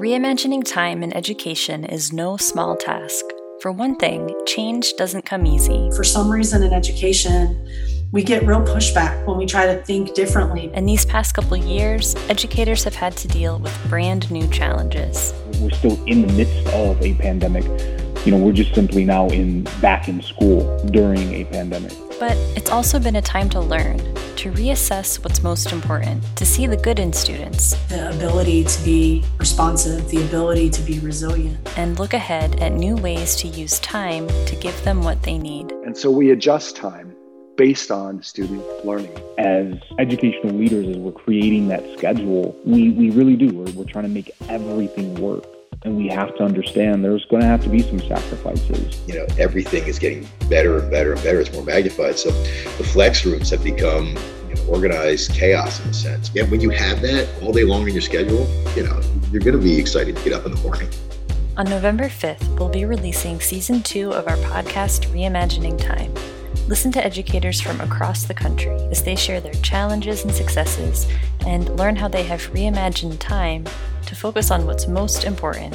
Reimagining time in education is no small task. For one thing, change doesn't come easy. For some reason in education, we get real pushback when we try to think differently. And these past couple years, educators have had to deal with brand new challenges. We're still in the midst of a pandemic. You know, we're just simply now in back in school during a pandemic. But it's also been a time to learn, to reassess what's most important, to see the good in students. The ability to be responsive, the ability to be resilient. And look ahead at new ways to use time to give them what they need. And so we adjust time based on student learning. As educational leaders, as we're creating that schedule, we, we really do. We're, we're trying to make everything work. And we have to understand there's going to have to be some sacrifices. You know, everything is getting better and better and better. It's more magnified. So the flex rooms have become you know, organized chaos in a sense. Yet when you have that all day long in your schedule, you know, you're going to be excited to get up in the morning. On November 5th, we'll be releasing season two of our podcast, Reimagining Time. Listen to educators from across the country as they share their challenges and successes and learn how they have reimagined time to focus on what's most important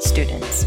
students.